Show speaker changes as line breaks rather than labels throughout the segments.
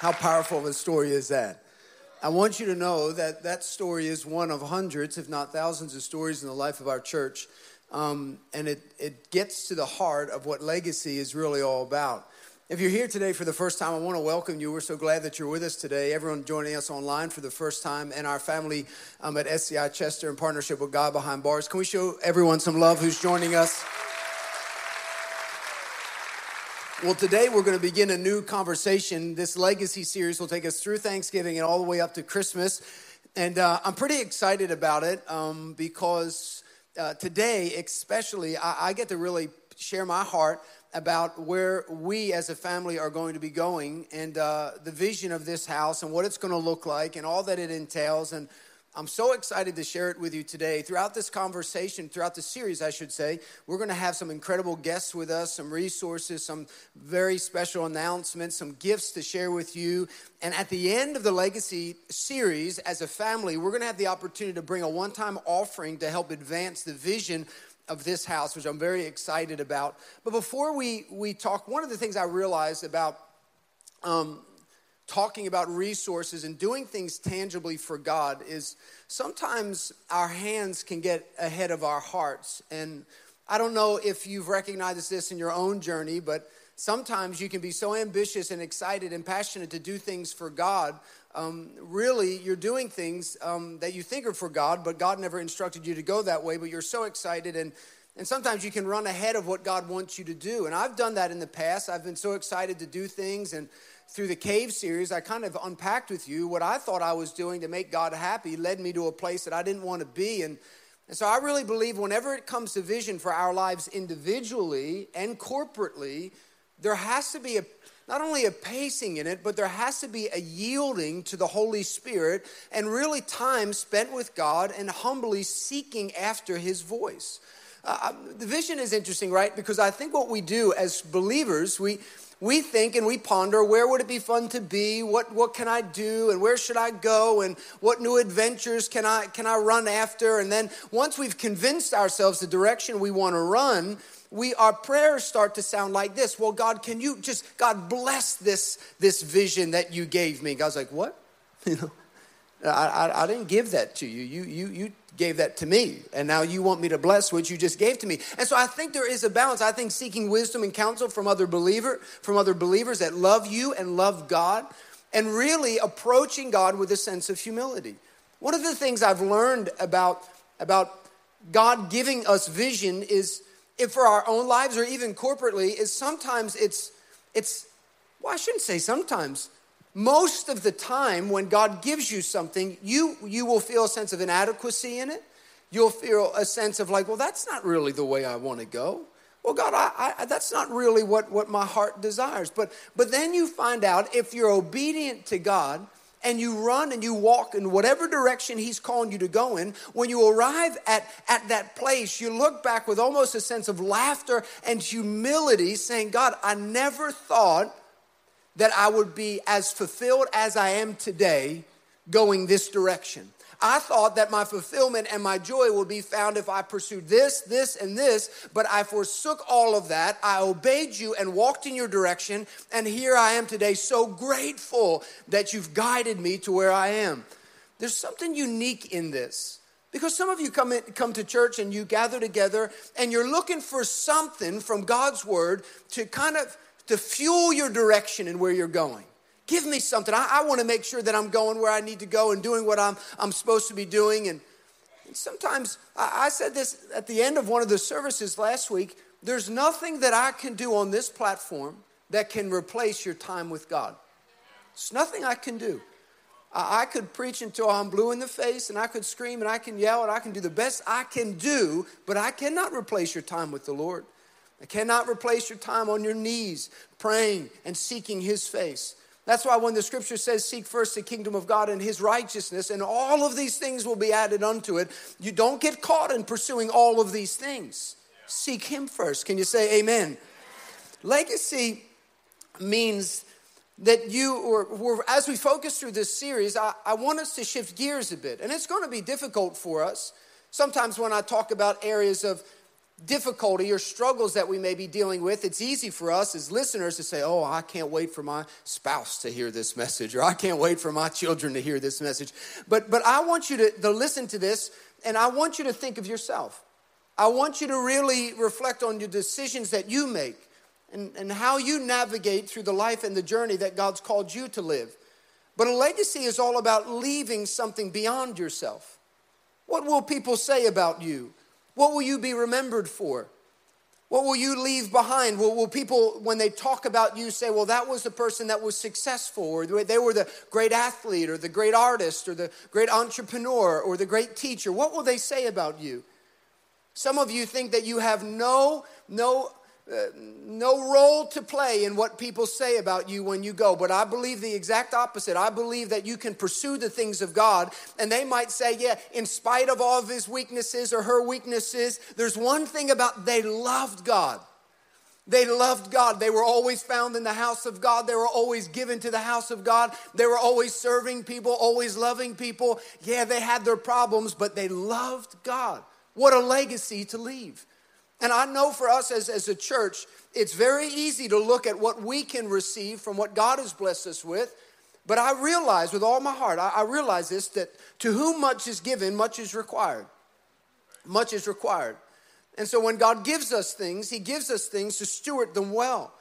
How powerful of a story is that? I want you to know that that story is one of hundreds, if not thousands, of stories in the life of our church. Um, and it, it gets to the heart of what legacy is really all about. If you're here today for the first time, I want to welcome you. We're so glad that you're with us today. Everyone joining us online for the first time, and our family um, at SCI Chester in partnership with God Behind Bars. Can we show everyone some love who's joining us? Well, today we're going to begin a new conversation. This legacy series will take us through Thanksgiving and all the way up to Christmas. And uh, I'm pretty excited about it um, because uh, today, especially, I, I get to really share my heart about where we as a family are going to be going and uh, the vision of this house and what it's going to look like and all that it entails. And I'm so excited to share it with you today. Throughout this conversation, throughout the series, I should say, we're going to have some incredible guests with us, some resources, some very special announcements, some gifts to share with you. And at the end of the Legacy series, as a family, we're going to have the opportunity to bring a one time offering to help advance the vision of this house, which I'm very excited about. But before we, we talk, one of the things I realized about um, talking about resources and doing things tangibly for God is sometimes our hands can get ahead of our hearts. And I don't know if you've recognized this in your own journey, but sometimes you can be so ambitious and excited and passionate to do things for God. Um, really, you're doing things um, that you think are for God, but God never instructed you to go that way. But you're so excited and and sometimes you can run ahead of what God wants you to do. And I've done that in the past. I've been so excited to do things and through the cave series, I kind of unpacked with you what I thought I was doing to make God happy led me to a place that I didn't want to be. And, and so I really believe whenever it comes to vision for our lives individually and corporately, there has to be a not only a pacing in it, but there has to be a yielding to the Holy Spirit and really time spent with God and humbly seeking after His voice. Uh, the vision is interesting, right? Because I think what we do as believers, we, we think and we ponder where would it be fun to be? What, what can i do? And where should i go? And what new adventures can I, can I run after? And then once we've convinced ourselves the direction we want to run we our prayers start to sound like this. Well god can you just god bless this this vision that you gave me. God's like what? You know? I, I, I didn't give that to you. You, you, you gave that to me, and now you want me to bless what you just gave to me. And so I think there is a balance. I think seeking wisdom and counsel from other believer, from other believers that love you and love God, and really approaching God with a sense of humility. One of the things I've learned about, about God giving us vision is if for our own lives or even corporately, is sometimes it's it's well, I shouldn't say sometimes most of the time when God gives you something, you, you will feel a sense of inadequacy in it. You'll feel a sense of like, well, that's not really the way I want to go. Well, God, I, I, that's not really what, what my heart desires. But, but then you find out if you're obedient to God and you run and you walk in whatever direction He's calling you to go in, when you arrive at, at that place, you look back with almost a sense of laughter and humility, saying, God, I never thought that I would be as fulfilled as I am today going this direction. I thought that my fulfillment and my joy would be found if I pursued this, this, and this, but I forsook all of that. I obeyed you and walked in your direction, and here I am today, so grateful that you've guided me to where I am. There's something unique in this. Because some of you come, in, come to church and you gather together and you're looking for something from God's word to kind of to fuel your direction and where you're going. Give me something. I, I want to make sure that I'm going where I need to go and doing what I'm, I'm supposed to be doing. And, and sometimes, I, I said this at the end of one of the services last week there's nothing that I can do on this platform that can replace your time with God. It's nothing I can do. I could preach until I'm blue in the face and I could scream and I can yell and I can do the best I can do, but I cannot replace your time with the Lord. Cannot replace your time on your knees praying and seeking His face. That's why when the scripture says, Seek first the kingdom of God and His righteousness, and all of these things will be added unto it, you don't get caught in pursuing all of these things. Seek Him first. Can you say amen? Legacy means that you, or, or, as we focus through this series, I, I want us to shift gears a bit. And it's going to be difficult for us. Sometimes when I talk about areas of difficulty or struggles that we may be dealing with, it's easy for us as listeners to say, Oh, I can't wait for my spouse to hear this message, or I can't wait for my children to hear this message. But, but I want you to, to listen to this, and I want you to think of yourself. I want you to really reflect on your decisions that you make and, and how you navigate through the life and the journey that God's called you to live. But a legacy is all about leaving something beyond yourself. What will people say about you? What will you be remembered for? What will you leave behind? Will, will, people, when they talk about you, say, well, that was the person that was successful, or they were the great athlete, or the great artist, or the great entrepreneur, or the great teacher? What will they say about you? Some of you think that you have no, no no role to play in what people say about you when you go. But I believe the exact opposite. I believe that you can pursue the things of God, and they might say, yeah, in spite of all of his weaknesses or her weaknesses, there's one thing about they loved God. They loved God. They were always found in the house of God. They were always given to the house of God. They were always serving people, always loving people. Yeah, they had their problems, but they loved God. What a legacy to leave. And I know for us as, as a church, it's very easy to look at what we can receive from what God has blessed us with. But I realize with all my heart, I, I realize this that to whom much is given, much is required. Much is required. And so when God gives us things, He gives us things to steward them well.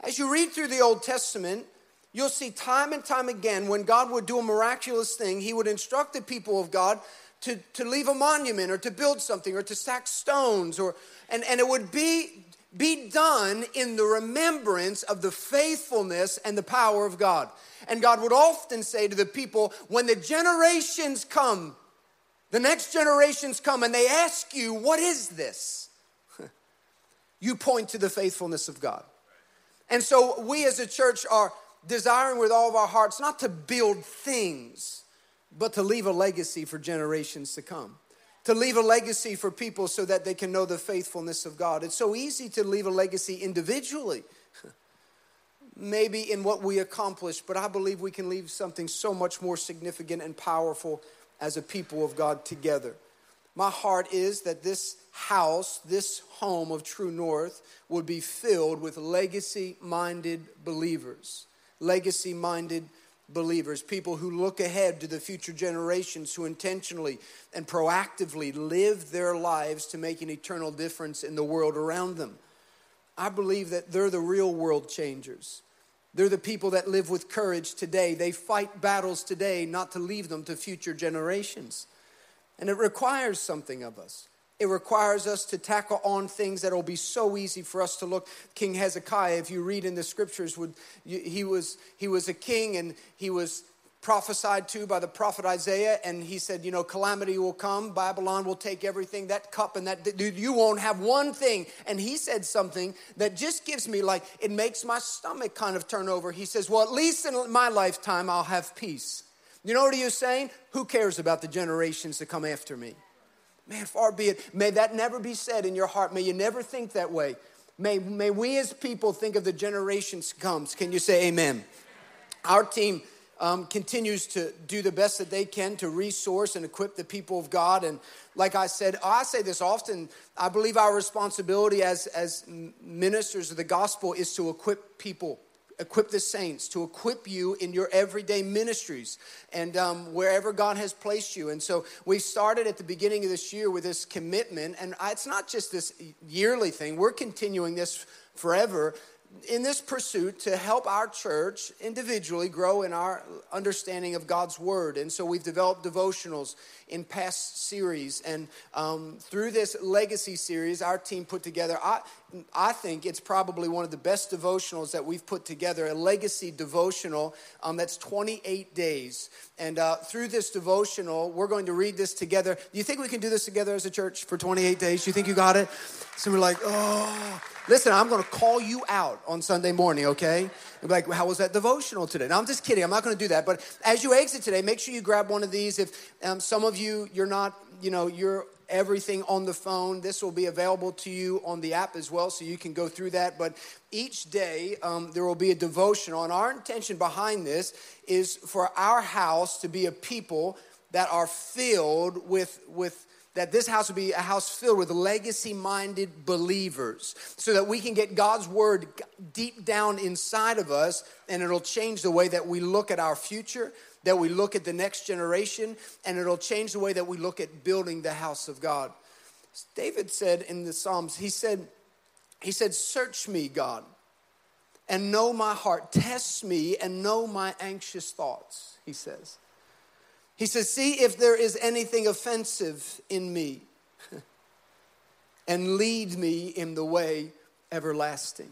As you read through the Old Testament, you'll see time and time again when God would do a miraculous thing, He would instruct the people of God to, to leave a monument or to build something or to stack stones or and, and it would be be done in the remembrance of the faithfulness and the power of God. And God would often say to the people, when the generations come, the next generations come and they ask you, What is this? you point to the faithfulness of God. And so we as a church are desiring with all of our hearts not to build things but to leave a legacy for generations to come. To leave a legacy for people so that they can know the faithfulness of God. It's so easy to leave a legacy individually, maybe in what we accomplish, but I believe we can leave something so much more significant and powerful as a people of God together. My heart is that this house, this home of True North, would be filled with legacy minded believers. Legacy minded believers, people who look ahead to the future generations, who intentionally and proactively live their lives to make an eternal difference in the world around them. I believe that they're the real world changers. They're the people that live with courage today. They fight battles today not to leave them to future generations. And it requires something of us. It requires us to tackle on things that will be so easy for us to look. King Hezekiah, if you read in the scriptures, would he was he was a king and he was prophesied to by the prophet Isaiah, and he said, You know, calamity will come, Babylon will take everything, that cup and that, you won't have one thing. And he said something that just gives me like, it makes my stomach kind of turn over. He says, Well, at least in my lifetime, I'll have peace. You know what he was saying? Who cares about the generations to come after me? Man, far be it. May that never be said in your heart. May you never think that way. May, may we as people think of the generations comes. Can you say amen? Our team um, continues to do the best that they can to resource and equip the people of God. And like I said, I say this often, I believe our responsibility as, as ministers of the gospel is to equip people equip the saints, to equip you in your everyday ministries and um, wherever God has placed you. And so we started at the beginning of this year with this commitment, and it's not just this yearly thing, we're continuing this forever in this pursuit to help our church individually grow in our understanding of God's Word. And so we've developed devotionals in past series. And um, through this legacy series, our team put together, I, I think it's probably one of the best devotionals that we've put together, a legacy devotional um, that's 28 days. And uh, through this devotional, we're going to read this together. Do you think we can do this together as a church for 28 days? You think you got it? So we're like, oh, listen, I'm going to call you out on Sunday morning, okay? like, how was that devotional today? Now, I'm just kidding. I'm not going to do that. But as you exit today, make sure you grab one of these. If um, some of you, you're not, you know, you're everything on the phone. This will be available to you on the app as well, so you can go through that. But each day, um, there will be a devotional. And our intention behind this is for our house to be a people that are filled with, with that this house would be a house filled with legacy minded believers so that we can get God's word deep down inside of us and it'll change the way that we look at our future, that we look at the next generation, and it'll change the way that we look at building the house of God. David said in the Psalms, he said, he said, Search me, God, and know my heart. Test me and know my anxious thoughts, he says. He says, See if there is anything offensive in me, and lead me in the way everlasting.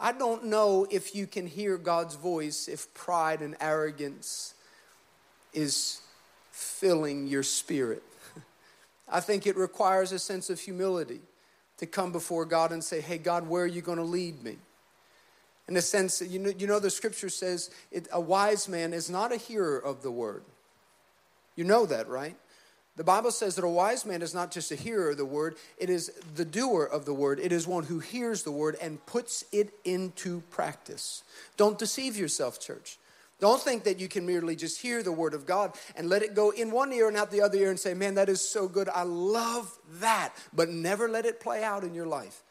I don't know if you can hear God's voice if pride and arrogance is filling your spirit. I think it requires a sense of humility to come before God and say, Hey, God, where are you going to lead me? In a sense, you know, you know the scripture says it, a wise man is not a hearer of the word, you know that, right? The Bible says that a wise man is not just a hearer of the word, it is the doer of the word. It is one who hears the word and puts it into practice. Don't deceive yourself, church. Don't think that you can merely just hear the word of God and let it go in one ear and out the other ear and say, Man, that is so good. I love that. But never let it play out in your life.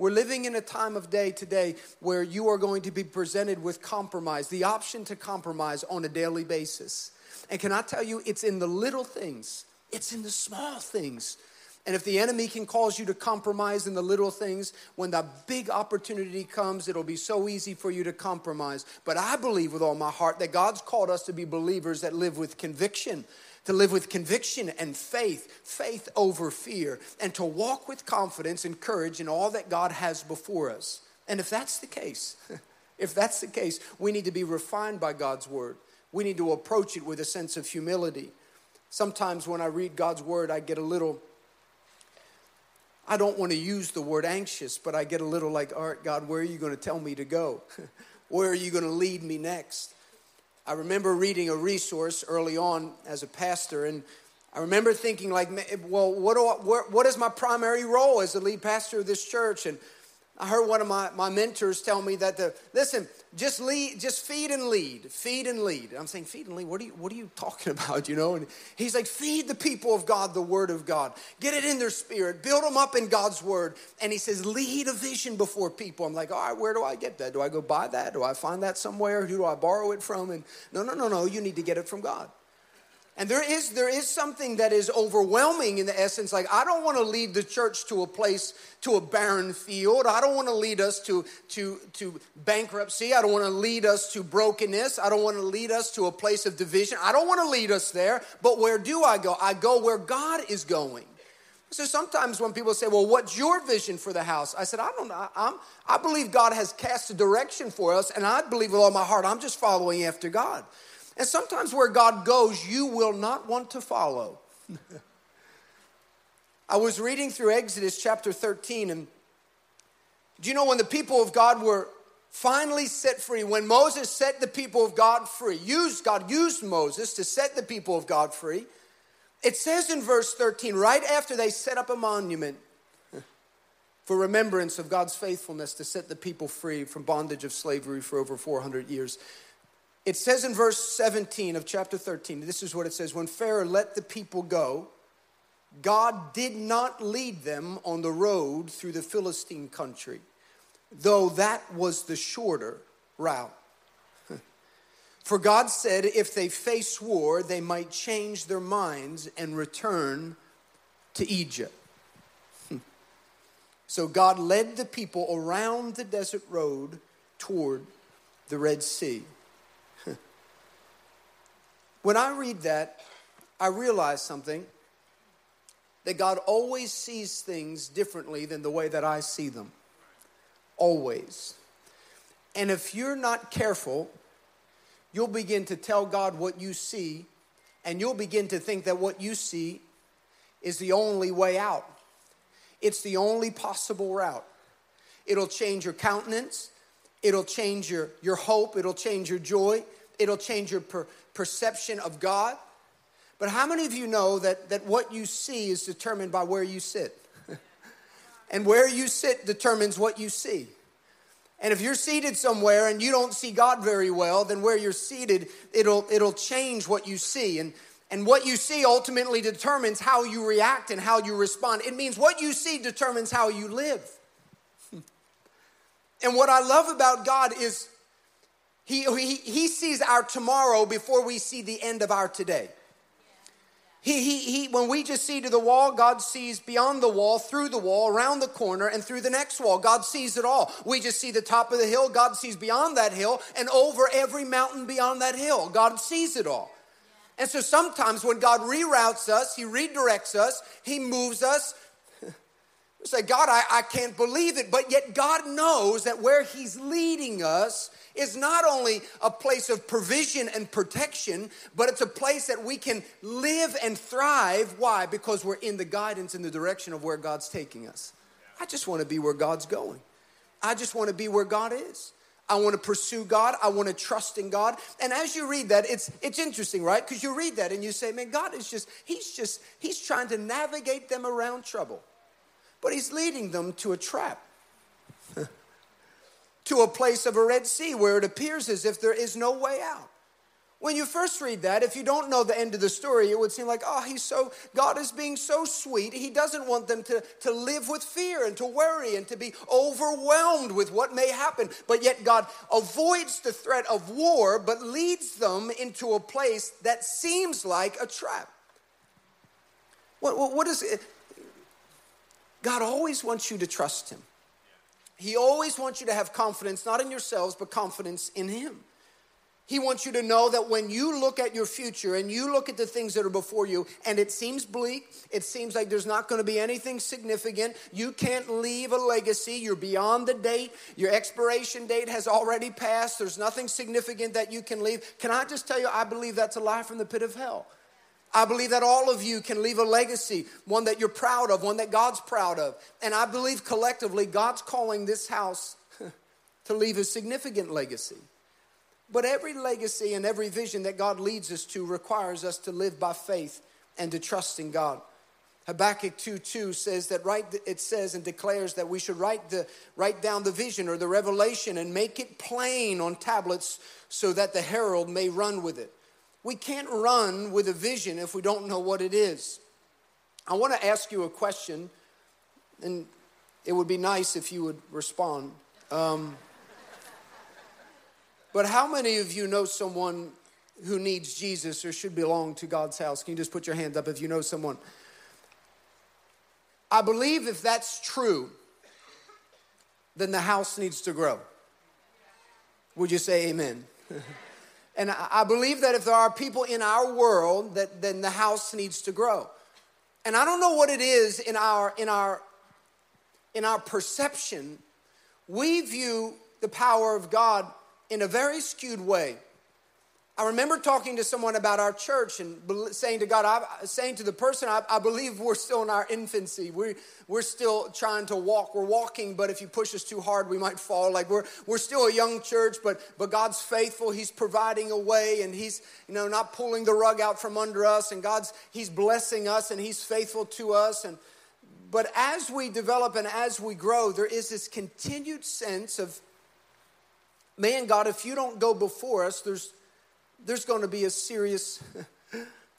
We're living in a time of day today where you are going to be presented with compromise, the option to compromise on a daily basis. And can I tell you, it's in the little things, it's in the small things. And if the enemy can cause you to compromise in the little things, when the big opportunity comes, it'll be so easy for you to compromise. But I believe with all my heart that God's called us to be believers that live with conviction, to live with conviction and faith, faith over fear, and to walk with confidence and courage in all that God has before us. And if that's the case, if that's the case, we need to be refined by God's word. We need to approach it with a sense of humility. Sometimes when I read God's word, I get a little, I don't want to use the word anxious, but I get a little like, all right, God, where are you going to tell me to go? where are you going to lead me next? I remember reading a resource early on as a pastor, and I remember thinking, like, well, what, do I, what is my primary role as the lead pastor of this church? And I heard one of my, my mentors tell me that the listen, just lead, just feed and lead, feed and lead. I'm saying, feed and lead. What are you what are you talking about? You know? And he's like, feed the people of God the word of God. Get it in their spirit, build them up in God's word. And he says, lead a vision before people. I'm like, all right, where do I get that? Do I go buy that? Do I find that somewhere? Who do I borrow it from? And no, no, no, no, you need to get it from God. And there is, there is something that is overwhelming in the essence. Like, I don't want to lead the church to a place, to a barren field. I don't want to lead us to, to, to bankruptcy. I don't want to lead us to brokenness. I don't want to lead us to a place of division. I don't want to lead us there. But where do I go? I go where God is going. So sometimes when people say, Well, what's your vision for the house? I said, I don't know. I'm, I believe God has cast a direction for us, and I believe with all my heart, I'm just following after God. And sometimes where God goes, you will not want to follow. I was reading through Exodus chapter 13, and do you know when the people of God were finally set free, when Moses set the people of God free, used, God used Moses to set the people of God free, it says in verse 13, right after they set up a monument for remembrance of God's faithfulness to set the people free from bondage of slavery for over 400 years. It says in verse 17 of chapter 13, this is what it says When Pharaoh let the people go, God did not lead them on the road through the Philistine country, though that was the shorter route. For God said if they face war, they might change their minds and return to Egypt. So God led the people around the desert road toward the Red Sea. When I read that, I realize something that God always sees things differently than the way that I see them. Always. And if you're not careful, you'll begin to tell God what you see, and you'll begin to think that what you see is the only way out. It's the only possible route. It'll change your countenance, it'll change your, your hope, it'll change your joy, it'll change your per, perception of God. But how many of you know that, that what you see is determined by where you sit? and where you sit determines what you see. And if you're seated somewhere and you don't see God very well, then where you're seated, it'll, it'll change what you see. And And what you see ultimately determines how you react and how you respond. It means what you see determines how you live. and what I love about God is he, he, he sees our tomorrow before we see the end of our today. He, he, he, when we just see to the wall, God sees beyond the wall, through the wall, around the corner, and through the next wall. God sees it all. We just see the top of the hill. God sees beyond that hill and over every mountain beyond that hill. God sees it all. And so sometimes when God reroutes us, He redirects us, He moves us. We say, God, I, I can't believe it. But yet God knows that where He's leading us, is not only a place of provision and protection, but it's a place that we can live and thrive. Why? Because we're in the guidance and the direction of where God's taking us. I just want to be where God's going. I just want to be where God is. I want to pursue God. I want to trust in God. And as you read that, it's it's interesting, right? Because you read that and you say, man, God is just, He's just, He's trying to navigate them around trouble. But He's leading them to a trap to a place of a Red Sea where it appears as if there is no way out. When you first read that, if you don't know the end of the story, it would seem like, oh, he's so, God is being so sweet. He doesn't want them to, to live with fear and to worry and to be overwhelmed with what may happen. But yet, God avoids the threat of war, but leads them into a place that seems like a trap. What, what, what is it? God always wants you to trust Him. He always wants you to have confidence, not in yourselves, but confidence in Him. He wants you to know that when you look at your future and you look at the things that are before you, and it seems bleak, it seems like there's not going to be anything significant, you can't leave a legacy, you're beyond the date, your expiration date has already passed, there's nothing significant that you can leave. Can I just tell you, I believe that's a lie from the pit of hell. I believe that all of you can leave a legacy, one that you're proud of, one that God's proud of. And I believe collectively God's calling this house to leave a significant legacy. But every legacy and every vision that God leads us to requires us to live by faith and to trust in God. Habakkuk 2 2 says that right it says and declares that we should write the write down the vision or the revelation and make it plain on tablets so that the herald may run with it. We can't run with a vision if we don't know what it is. I want to ask you a question, and it would be nice if you would respond. Um, but how many of you know someone who needs Jesus or should belong to God's house? Can you just put your hand up if you know someone? I believe if that's true, then the house needs to grow. Would you say amen? And I believe that if there are people in our world, that then the house needs to grow. And I don't know what it is in our in our in our perception. We view the power of God in a very skewed way. I remember talking to someone about our church and saying to God, I, saying to the person, I, I, believe we're still in our infancy. We, we're still trying to walk. We're walking, but if you push us too hard, we might fall. Like we're, we're still a young church, but, but God's faithful. He's providing a way and He's, you know, not pulling the rug out from under us. And God's, He's blessing us and He's faithful to us. And, but as we develop and as we grow, there is this continued sense of, man, God, if you don't go before us, there's, there's going to be a serious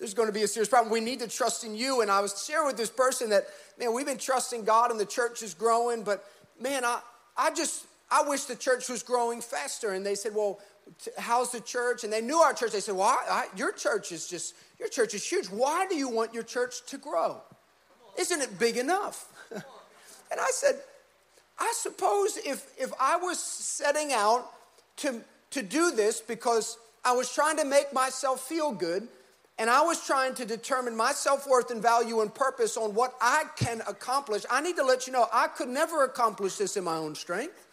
there's going to be a serious problem. We need to trust in you. And I was sharing with this person that, man, we've been trusting God and the church is growing, but man, I, I just, I wish the church was growing faster. And they said, well, how's the church? And they knew our church. They said, well, I, I, your church is just, your church is huge. Why do you want your church to grow? Isn't it big enough? and I said, I suppose if, if I was setting out to, to do this because I was trying to make myself feel good, and I was trying to determine my self worth and value and purpose on what I can accomplish. I need to let you know I could never accomplish this in my own strength.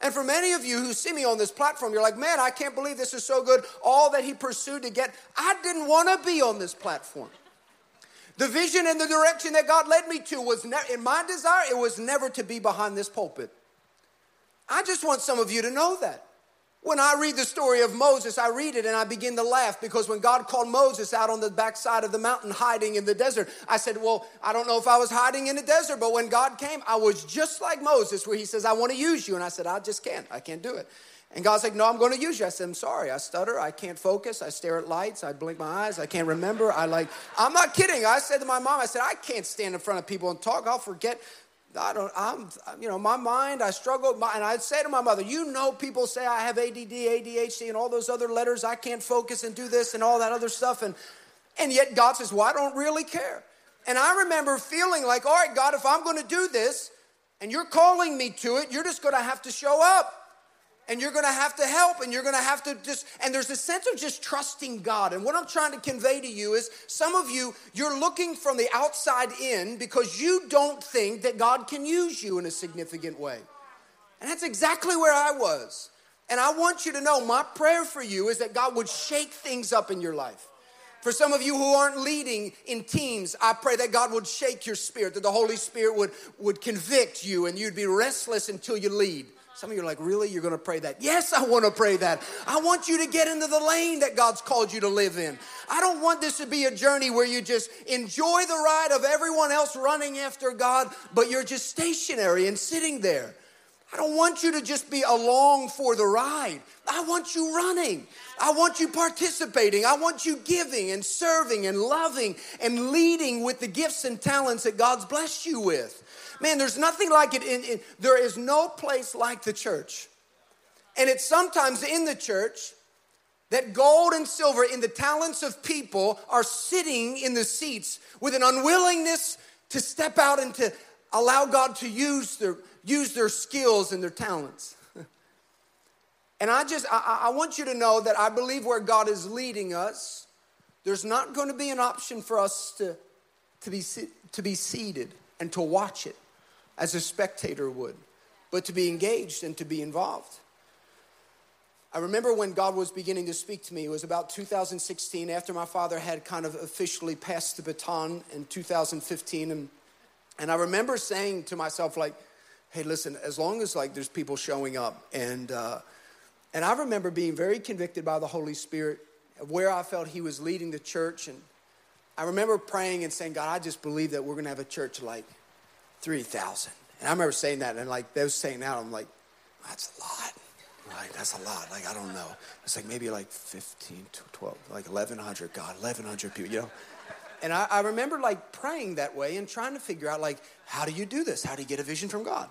And for many of you who see me on this platform, you're like, man, I can't believe this is so good. All that he pursued to get, I didn't want to be on this platform. The vision and the direction that God led me to was, ne- in my desire, it was never to be behind this pulpit. I just want some of you to know that. When I read the story of Moses, I read it and I begin to laugh because when God called Moses out on the backside of the mountain hiding in the desert, I said, Well, I don't know if I was hiding in the desert, but when God came, I was just like Moses, where he says, I want to use you. And I said, I just can't. I can't do it. And God's like, No, I'm going to use you. I said, I'm sorry. I stutter. I can't focus. I stare at lights. I blink my eyes. I can't remember. I like, I'm not kidding. I said to my mom, I said, I can't stand in front of people and talk. I'll forget. I don't, I'm, you know, my mind, I struggle. My, and I'd say to my mother, You know, people say I have ADD, ADHD, and all those other letters. I can't focus and do this and all that other stuff. And, and yet God says, Well, I don't really care. And I remember feeling like, All right, God, if I'm going to do this and you're calling me to it, you're just going to have to show up and you're going to have to help and you're going to have to just and there's a sense of just trusting god. And what i'm trying to convey to you is some of you you're looking from the outside in because you don't think that god can use you in a significant way. And that's exactly where i was. And i want you to know my prayer for you is that god would shake things up in your life. For some of you who aren't leading in teams, I pray that God would shake your spirit, that the Holy Spirit would, would convict you and you'd be restless until you lead. Some of you are like, really? You're to pray that? Yes, I want to pray that. I want you to get into the lane that God's called you to live in. I don't want this to be a journey where you just enjoy the ride of everyone else running after God, but you're just stationary and sitting there. I don't want you to just be along for the ride. I want you running. I want you participating. I want you giving and serving and loving and leading with the gifts and talents that God's blessed you with. Man, there's nothing like it. In, in, there is no place like the church. And it's sometimes in the church that gold and silver in the talents of people are sitting in the seats with an unwillingness to step out and to allow God to use their, use their skills and their talents. and I just, I, I want you to know that I believe where God is leading us, there's not going to be an option for us to, to, be, to be seated and to watch it as a spectator would, but to be engaged and to be involved. I remember when God was beginning to speak to me, it was about 2016, after my father had kind of officially passed the baton in 2015. And, and I remember saying to myself, like, hey, listen, as long as like there's people showing up. And, uh, and I remember being very convicted by the Holy Spirit of where I felt He was leading the church. And I remember praying and saying, God, I just believe that we're going to have a church like 3,000. And I remember saying that, and like they saying that, I'm like, that's a lot. Like, that's a lot. Like, I don't know. It's like maybe like 15 to 12, like 1,100, God, 1,100 people, you know? And I, I remember like praying that way and trying to figure out, like, how do you do this? How do you get a vision from God?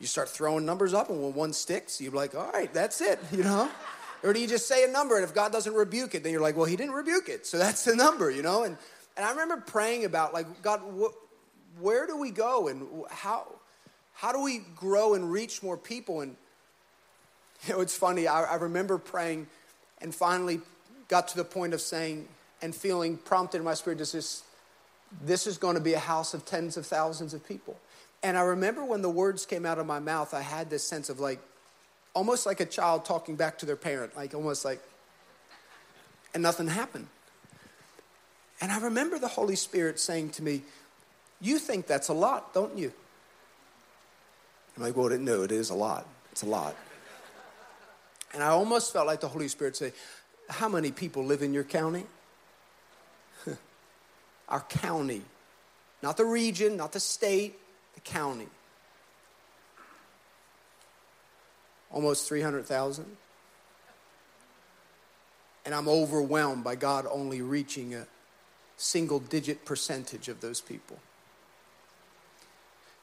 You start throwing numbers up, and when one sticks, you're like, all right, that's it, you know? Or do you just say a number, and if God doesn't rebuke it, then you're like, well, He didn't rebuke it, so that's the number, you know? And, and I remember praying about, like, God, what, where do we go and how, how do we grow and reach more people? And you know, it's funny, I, I remember praying and finally got to the point of saying and feeling prompted in my spirit to just, this is going to be a house of tens of thousands of people. And I remember when the words came out of my mouth, I had this sense of like, almost like a child talking back to their parent, like almost like, and nothing happened. And I remember the Holy Spirit saying to me, you think that's a lot, don't you? I'm like, well, no, it is a lot. It's a lot. And I almost felt like the Holy Spirit say, How many people live in your county? Our county. Not the region, not the state, the county. Almost 300,000. And I'm overwhelmed by God only reaching a single digit percentage of those people.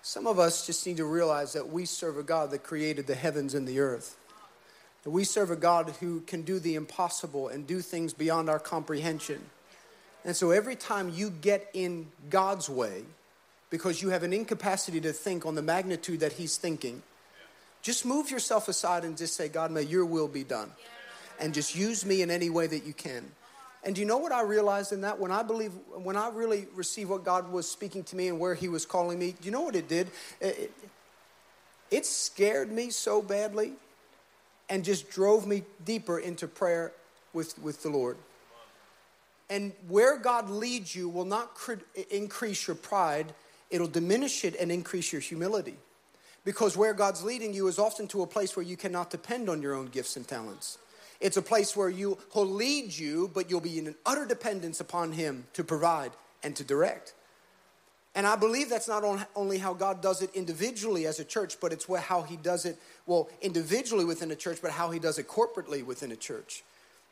Some of us just need to realize that we serve a God that created the heavens and the earth. That we serve a God who can do the impossible and do things beyond our comprehension. And so every time you get in God's way, because you have an incapacity to think on the magnitude that He's thinking, just move yourself aside and just say, God, may your will be done. And just use me in any way that you can. And do you know what I realized in that? When I believe, when I really received what God was speaking to me and where He was calling me, do you know what it did? It, it, scared me so badly and just drove me deeper into prayer with, with the Lord. And where God leads you will not cr- increase your pride, it'll diminish it and increase your humility. Because where God's leading you is often to a place where you cannot depend on your own gifts and talents. It's a place where you, he'll lead you, but you'll be in an utter dependence upon him to provide and to direct. And I believe that's not only how God does it individually as a church, but it's how He does it, well, individually within a church, but how He does it corporately within a church.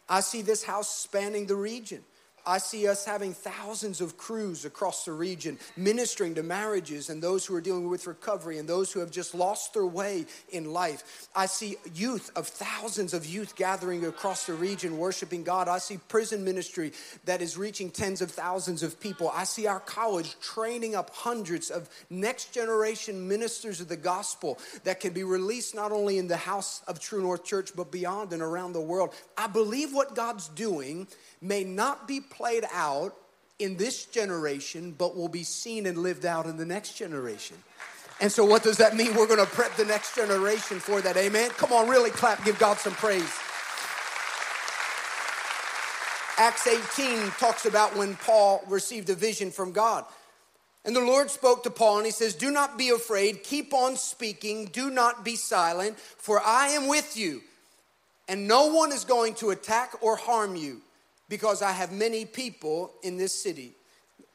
I see this house spanning the region. I see us having thousands of crews across the region ministering to marriages and those who are dealing with recovery and those who have just lost their way in life. I see youth of thousands of youth gathering across the region worshiping God. I see prison ministry that is reaching tens of thousands of people. I see our college training up hundreds of next generation ministers of the gospel that can be released not only in the house of True North Church but beyond and around the world. I believe what God's doing may not be played out in this generation, but will be seen and lived out in the next generation. And so, what does that mean? We're going to prep the next generation for that. Amen. Come on, really clap, give God some praise. Acts 18 talks about when Paul received a vision from God. And the Lord spoke to Paul and he says, Do not be afraid, keep on speaking, do not be silent, for I am with you, and no one is going to attack or harm you because I have many people in this city.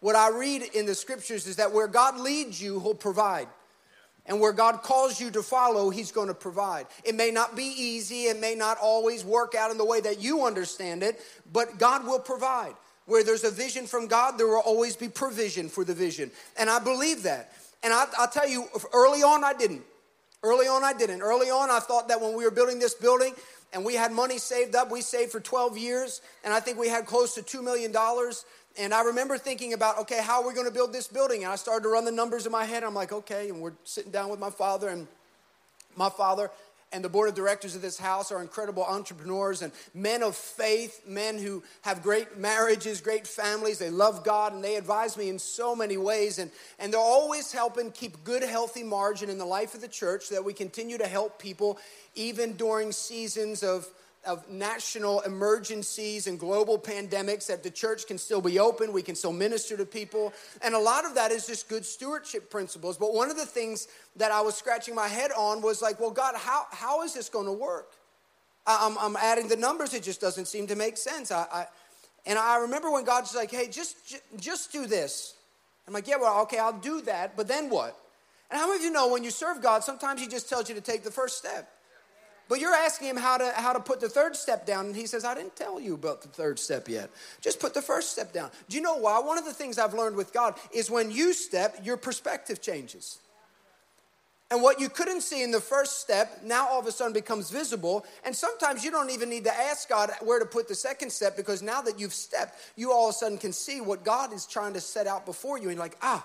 What I read in the scriptures is that where God leads you, He'll provide. And where God calls you to follow, He's going to provide. It may not be easy, it may not always work out in the way that you understand it, but God will provide. Where there's a vision from God, there will always be provision for the vision. And I believe that. And I, will tell you, early on, I didn't. Early on, I didn't. Early on, I thought that when we were building this building, and we had money saved up. We saved for 12 years, and I think we had close to $2 million. And I remember thinking about, okay, how are we going to build this building? And I started to run the numbers in my head. I'm like, okay, and we're sitting down with my father, and my father and the board of directors of this house are incredible entrepreneurs and men of faith, men who have great marriages, great families. They love God and they advise me in so many ways. And, and they're always helping keep good, healthy margin in the life of the church so that we continue to help people even during seasons of of national emergencies and global pandemics that the church can still be open, we can still minister to people. And a lot of that is just good stewardship principles. But one of the things that I was scratching my head on was like, well, God, how, how is this going to work? I'm, I'm adding the numbers, it just doesn't seem to make sense. I, I and I remember when God's like, hey, just, just do this. I'm like, yeah, well, okay, I'll do that, but then what? And how many of you know when you serve God, sometimes He just tells you to take the first step? But you're asking him how to, how to put the third step down, and he says, I didn't tell you about the third step yet. Just put the first step down. Do you know why? One of the things I've learned with God is when you step, your perspective changes. And what you couldn't see in the first step now all of a sudden becomes visible. And sometimes you don't even need to ask God where to put the second step because now that you've stepped, you all of a sudden can see what God is trying to set out before you. And like, ah,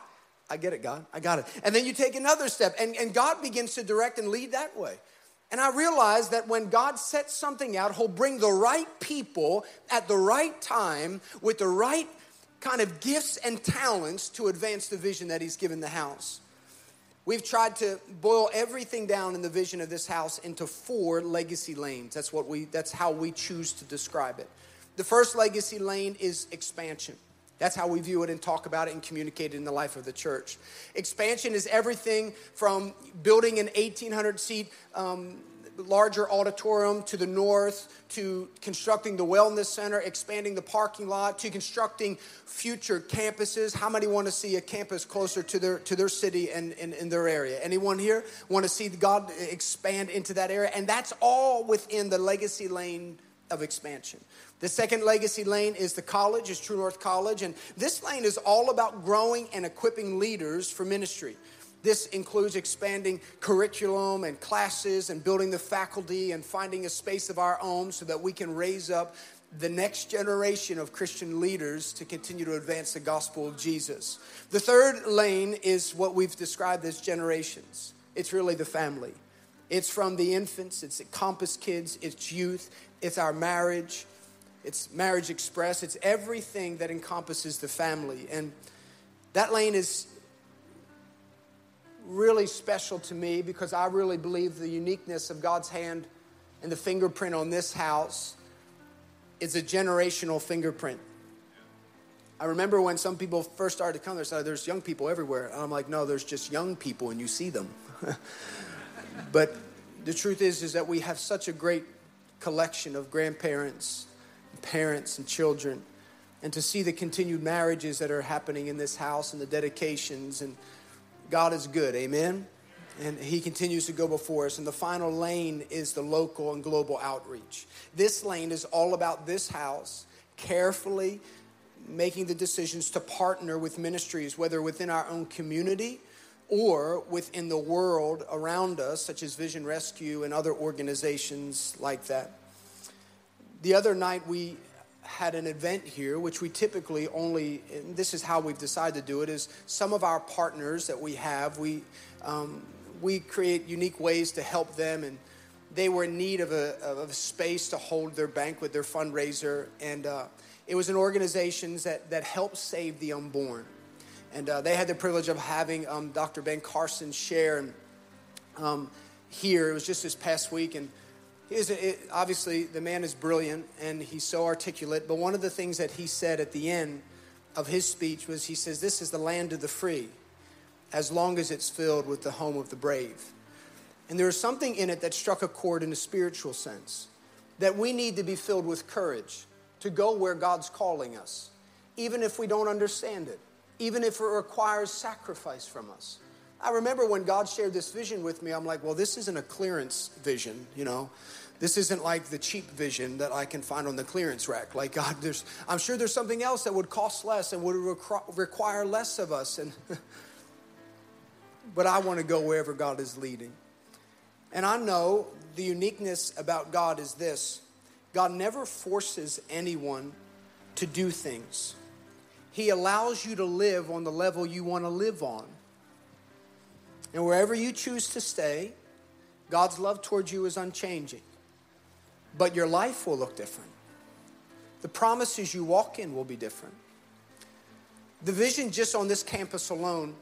I get it, God. I got it. And then you take another step, and, and God begins to direct and lead that way. And I realized that when God sets something out, He'll bring the right people at the right time with the right kind of gifts and talents to advance the vision that He's given the house. We've tried to boil everything down in the vision of this house into four legacy lanes. That's what we that's how we choose to describe it. The first legacy lane is expansion. That's how we view it and talk about it and communicate it in the life of the church. Expansion is everything from building an 1,800 seat um, larger auditorium to the north, to constructing the wellness center, expanding the parking lot, to constructing future campuses. How many want to see a campus closer to their to their city and in their area? Anyone here want to see God expand into that area? And that's all within the legacy lane of expansion. The second legacy lane is the college, is True North College, and this lane is all about growing and equipping leaders for ministry. This includes expanding curriculum and classes and building the faculty and finding a space of our own so that we can raise up the next generation of Christian leaders to continue to advance the gospel of Jesus. The third lane is what we've described as generations. It's really the family. It's from the infants, it's Compass Kids, it's youth, it's our marriage, it's Marriage Express, it's everything that encompasses the family. And that lane is really special to me because I really believe the uniqueness of God's hand and the fingerprint on this house is a generational fingerprint. I remember when some people first started to come, they said, There's young people everywhere. And I'm like, No, there's just young people and you see them. but the truth is, is that we have such a great collection of grandparents, parents, and children and to see the continued marriages that are happening in this house and the dedications. And God is good, amen? And He continues to go before us. And the final lane is the local and global outreach. This lane is all about this house carefully making the decisions to partner with ministries, whether within our own community or within the world around us, such as Vision Rescue and other organizations like that. The other night, we had an event here, which we typically only, this is how we've decided to do it, is some of our partners that we have, we, um, we create unique ways to help them, and they were in need of a, of a space to hold their banquet, their fundraiser, and uh, it was an organization that, that helps save the unborn. And uh, they had the privilege of having um, Dr. Ben Carson share and, um, here. It was just this past week, and is it, obviously the man is brilliant and he's so articulate. But one of the things that he said at the end of his speech was, he says, "This is the land of the free, as long as it's filled with the home of the brave." And there was something in it that struck a chord in a spiritual sense that we need to be filled with courage to go where God's calling us, even if we don't understand it, even if it requires sacrifice from us. I remember when God shared this vision with me, I'm like, well, this isn't a clearance vision, you know. This isn't like the cheap vision that I can find on the clearance rack. Like God, there's, I'm sure there's something else that would cost less and would require less of us. And but I want to go wherever God is leading. And I know the uniqueness about God is this God never forces anyone to do things, He allows you to live on the level you want to live on. And wherever you choose to stay, God's love towards you is unchanging. But your life will look different. The promises you walk in will be different. The vision just on this campus alone,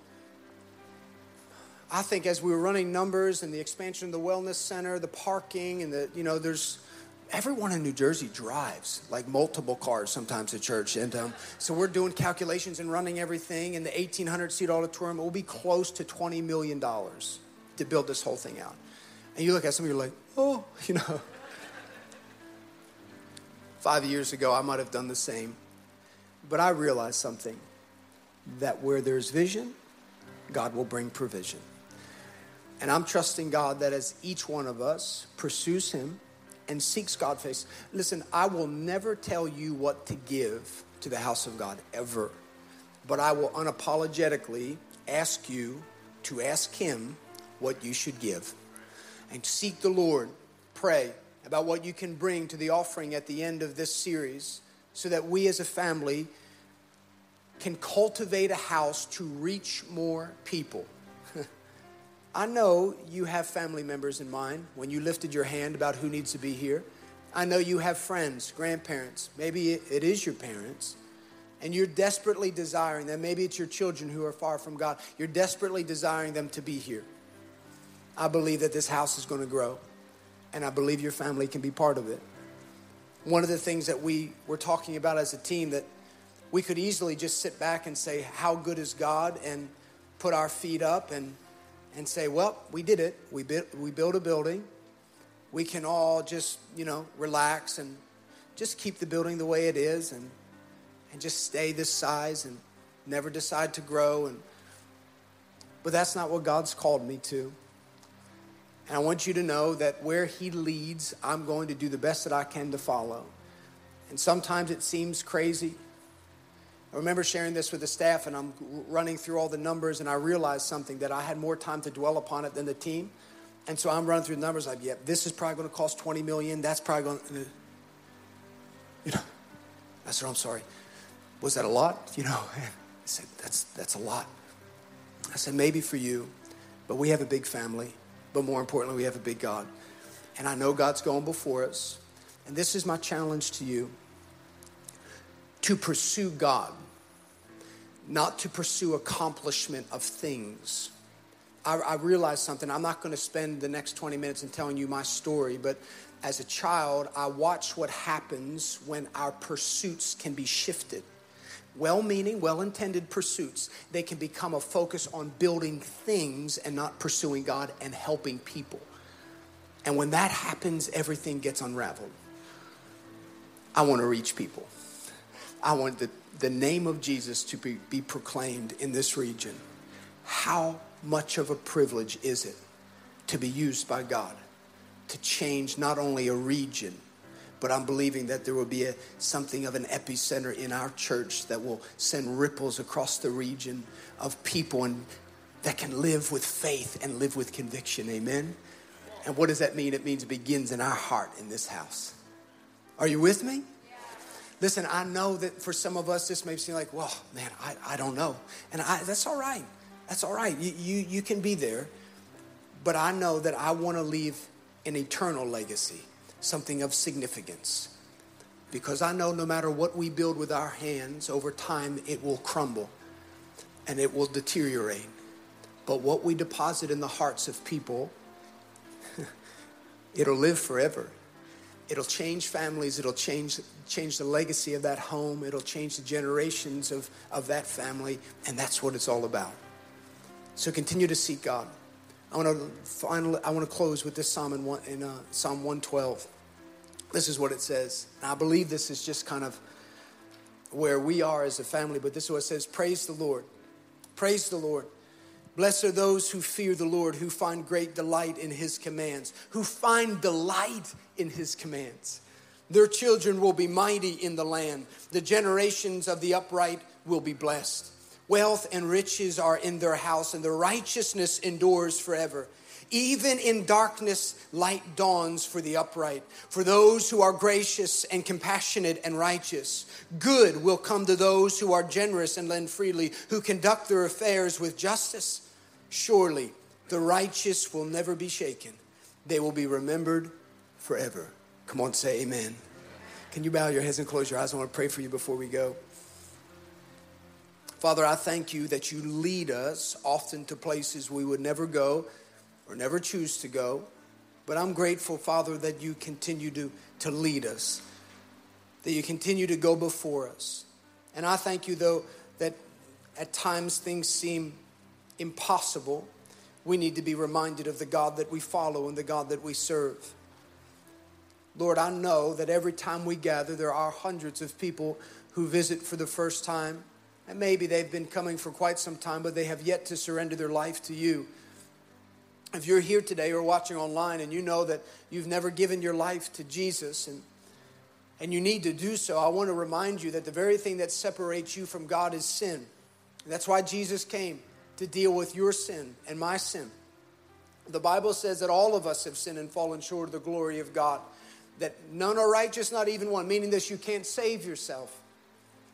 I think as we were running numbers and the expansion of the wellness center, the parking, and the, you know, there's everyone in New Jersey drives like multiple cars sometimes at church. And um, so we're doing calculations and running everything. And the 1,800 seat auditorium it will be close to $20 million to build this whole thing out. And you look at some of you like, oh, you know. Five years ago, I might have done the same. But I realized something that where there's vision, God will bring provision. And I'm trusting God that as each one of us pursues Him, and seeks God face. Listen, I will never tell you what to give to the house of God ever, but I will unapologetically ask you to ask Him what you should give and seek the Lord. Pray about what you can bring to the offering at the end of this series so that we as a family can cultivate a house to reach more people. I know you have family members in mind when you lifted your hand about who needs to be here. I know you have friends, grandparents, maybe it is your parents, and you're desperately desiring them. Maybe it's your children who are far from God. You're desperately desiring them to be here. I believe that this house is going to grow, and I believe your family can be part of it. One of the things that we were talking about as a team that we could easily just sit back and say, How good is God? and put our feet up and and say, well, we did it. We, we built a building. We can all just, you know, relax and just keep the building the way it is and, and just stay this size and never decide to grow. And, but that's not what God's called me to. And I want you to know that where He leads, I'm going to do the best that I can to follow. And sometimes it seems crazy. I remember sharing this with the staff, and I'm running through all the numbers, and I realized something that I had more time to dwell upon it than the team. And so I'm running through the numbers. Like, yep, yeah, this is probably going to cost 20 million. That's probably going to, you know. I said, oh, I'm sorry. Was that a lot? You know, I said, that's, that's a lot. I said, maybe for you, but we have a big family. But more importantly, we have a big God. And I know God's going before us. And this is my challenge to you to pursue God, not to pursue accomplishment of things. I, I realized something. I'm not going to spend the next 20 minutes in telling you my story, but as a child, I watched what happens when our pursuits can be shifted. Well meaning, well intended pursuits, they can become a focus on building things and not pursuing God and helping people. And when that happens, everything gets unraveled. I want to reach people. I want the, the name of Jesus to be, be proclaimed in this region. How much of a privilege is it to be used by God to change not only a region, but I'm believing that there will be a, something of an epicenter in our church that will send ripples across the region of people and that can live with faith and live with conviction. Amen. And what does that mean? It means it begins in our heart in this house. Are you with me? Listen, I know that for some of us, this may seem like, well, man, I, I don't know. And I, that's all right. That's all right. You, you, you can be there. But I know that I want to leave an eternal legacy, something of significance. Because I know no matter what we build with our hands, over time it will crumble and it will deteriorate. But what we deposit in the hearts of people, it'll live forever. It'll change families. It'll change, change the legacy of that home. It'll change the generations of, of that family. And that's what it's all about. So continue to seek God. I want to finally, I want to close with this psalm in, one, in uh, Psalm 112. This is what it says. And I believe this is just kind of where we are as a family, but this is what it says Praise the Lord. Praise the Lord. Blessed are those who fear the Lord, who find great delight in his commands, who find delight in his commands. Their children will be mighty in the land. The generations of the upright will be blessed. Wealth and riches are in their house, and their righteousness endures forever. Even in darkness, light dawns for the upright. For those who are gracious and compassionate and righteous, good will come to those who are generous and lend freely, who conduct their affairs with justice. Surely the righteous will never be shaken, they will be remembered forever. Come on, say amen. Can you bow your heads and close your eyes? I want to pray for you before we go. Father, I thank you that you lead us often to places we would never go or never choose to go. But I'm grateful, Father, that you continue to, to lead us, that you continue to go before us. And I thank you, though, that at times things seem impossible, we need to be reminded of the God that we follow and the God that we serve. Lord, I know that every time we gather, there are hundreds of people who visit for the first time. And maybe they've been coming for quite some time, but they have yet to surrender their life to you. If you're here today or watching online and you know that you've never given your life to Jesus and, and you need to do so, I want to remind you that the very thing that separates you from God is sin. that's why Jesus came to deal with your sin and my sin. The Bible says that all of us have sinned and fallen short of the glory of God. That none are righteous, not even one, meaning that you can't save yourself.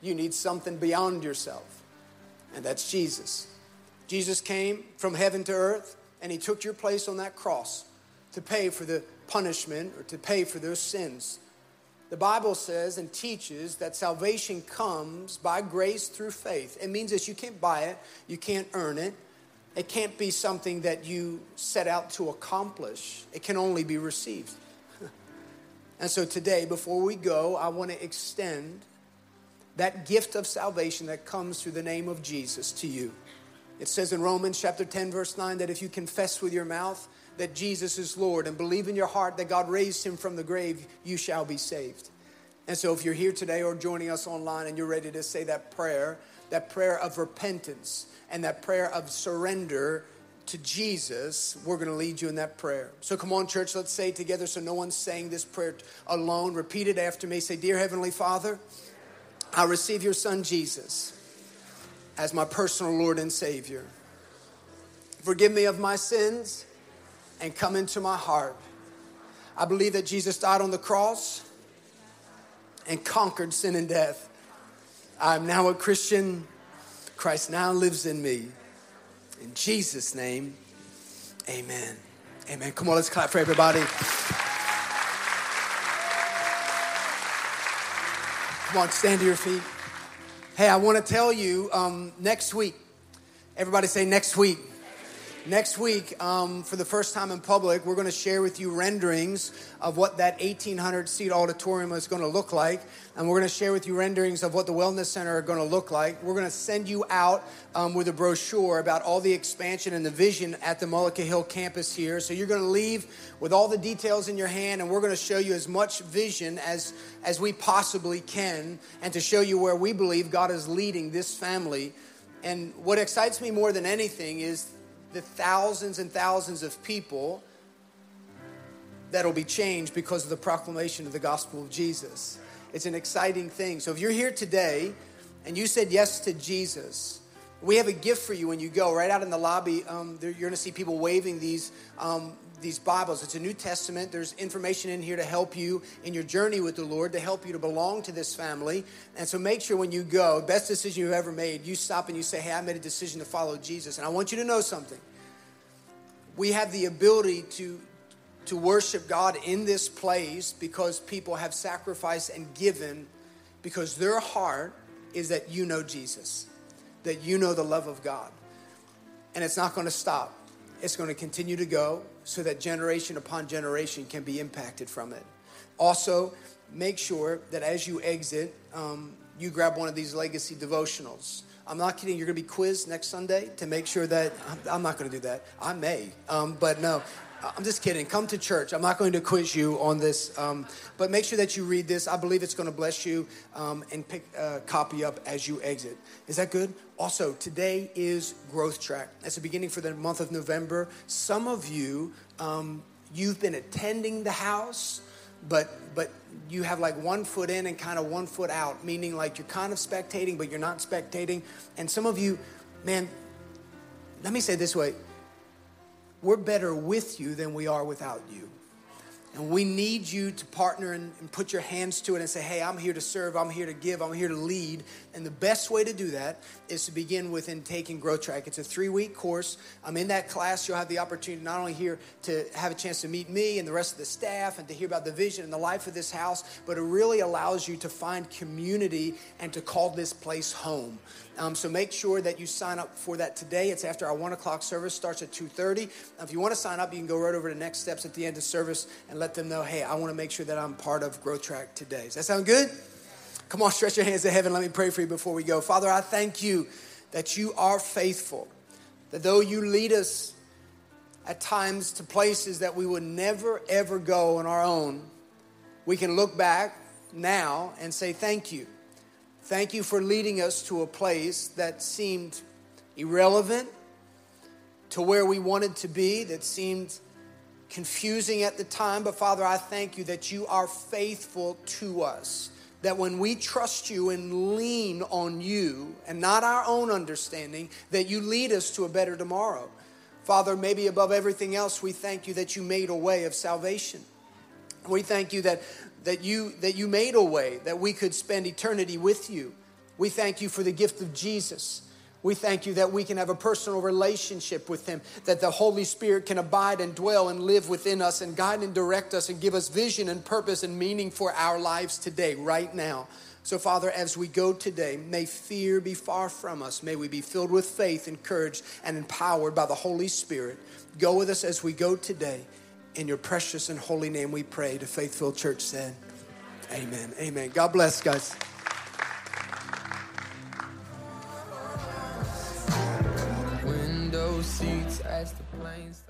You need something beyond yourself, and that's Jesus. Jesus came from heaven to earth, and he took your place on that cross to pay for the punishment or to pay for those sins the Bible says and teaches that salvation comes by grace through faith. It means that you can't buy it, you can't earn it. It can't be something that you set out to accomplish. It can only be received. And so today, before we go, I want to extend that gift of salvation that comes through the name of Jesus to you. It says in Romans chapter 10, verse 9, that if you confess with your mouth that Jesus is Lord and believe in your heart that God raised him from the grave, you shall be saved. And so, if you're here today or joining us online and you're ready to say that prayer, that prayer of repentance and that prayer of surrender to Jesus, we're going to lead you in that prayer. So, come on, church, let's say together so no one's saying this prayer alone. Repeat it after me. Say, Dear Heavenly Father, I receive your Son Jesus as my personal Lord and Savior. Forgive me of my sins and come into my heart. I believe that Jesus died on the cross and conquered sin and death. I'm now a Christian. Christ now lives in me. In Jesus' name, amen. Amen. Come on, let's clap for everybody. Come on, stand to your feet. Hey, I want to tell you um, next week, everybody say next week. Next week, um, for the first time in public, we're going to share with you renderings of what that 1,800 seat auditorium is going to look like. And we're going to share with you renderings of what the Wellness Center are going to look like. We're going to send you out um, with a brochure about all the expansion and the vision at the Mullica Hill campus here. So you're going to leave with all the details in your hand, and we're going to show you as much vision as, as we possibly can, and to show you where we believe God is leading this family. And what excites me more than anything is the thousands and thousands of people that'll be changed because of the proclamation of the gospel of Jesus. It's an exciting thing. So if you're here today and you said yes to Jesus, we have a gift for you when you go. Right out in the lobby, um, you're going to see people waving these um, these Bibles. It's a New Testament. There's information in here to help you in your journey with the Lord, to help you to belong to this family. And so make sure when you go, best decision you've ever made, you stop and you say, Hey, I made a decision to follow Jesus. And I want you to know something. We have the ability to, to worship God in this place because people have sacrificed and given because their heart is that you know Jesus, that you know the love of God. And it's not going to stop. It's going to continue to go so that generation upon generation can be impacted from it. Also, make sure that as you exit, um, you grab one of these legacy devotionals. I'm not kidding. You're going to be quizzed next Sunday to make sure that I'm, I'm not going to do that. I may, um, but no. I'm just kidding. Come to church. I'm not going to quiz you on this, um, but make sure that you read this. I believe it's going to bless you um, and pick a copy up as you exit. Is that good? Also, today is Growth Track. That's the beginning for the month of November. Some of you, um, you've been attending the house, but but you have like one foot in and kind of one foot out, meaning like you're kind of spectating, but you're not spectating. And some of you, man, let me say this way we're better with you than we are without you. And we need you to partner and, and, put your hands to it and say, hey, I'm here to serve, I'm here to give, I'm here to lead. And the best way to do that is to begin with taking Growth Track. It's a three week course. I'm in that class. You'll have the opportunity not only here to have a chance to meet me and the rest of the staff and to hear about the vision and the life of this house, but it really allows you to find community and to call this place home. Um, so make sure that you sign up for that today. It's after our one o'clock service starts at two thirty. If you want to sign up, you can go right over to next steps at the end of service and let them know, hey, I want to make sure that I'm part of Growth Track today. Does that sound good? Come on, stretch your hands to heaven. Let me pray for you before we go. Father, I thank you that you are faithful. That though you lead us at times to places that we would never ever go on our own, we can look back now and say thank you. Thank you for leading us to a place that seemed irrelevant to where we wanted to be, that seemed confusing at the time. But Father, I thank you that you are faithful to us. That when we trust you and lean on you and not our own understanding, that you lead us to a better tomorrow. Father, maybe above everything else, we thank you that you made a way of salvation. We thank you that that you that you made a way that we could spend eternity with you. We thank you for the gift of Jesus. We thank you that we can have a personal relationship with Him, that the Holy Spirit can abide and dwell and live within us and guide and direct us and give us vision and purpose and meaning for our lives today, right now. So, Father, as we go today, may fear be far from us. May we be filled with faith, encouraged, and empowered by the Holy Spirit. Go with us as we go today. In your precious and holy name we pray. The faithful church said, Amen. Amen. God bless, guys. Window seats as the plane starts.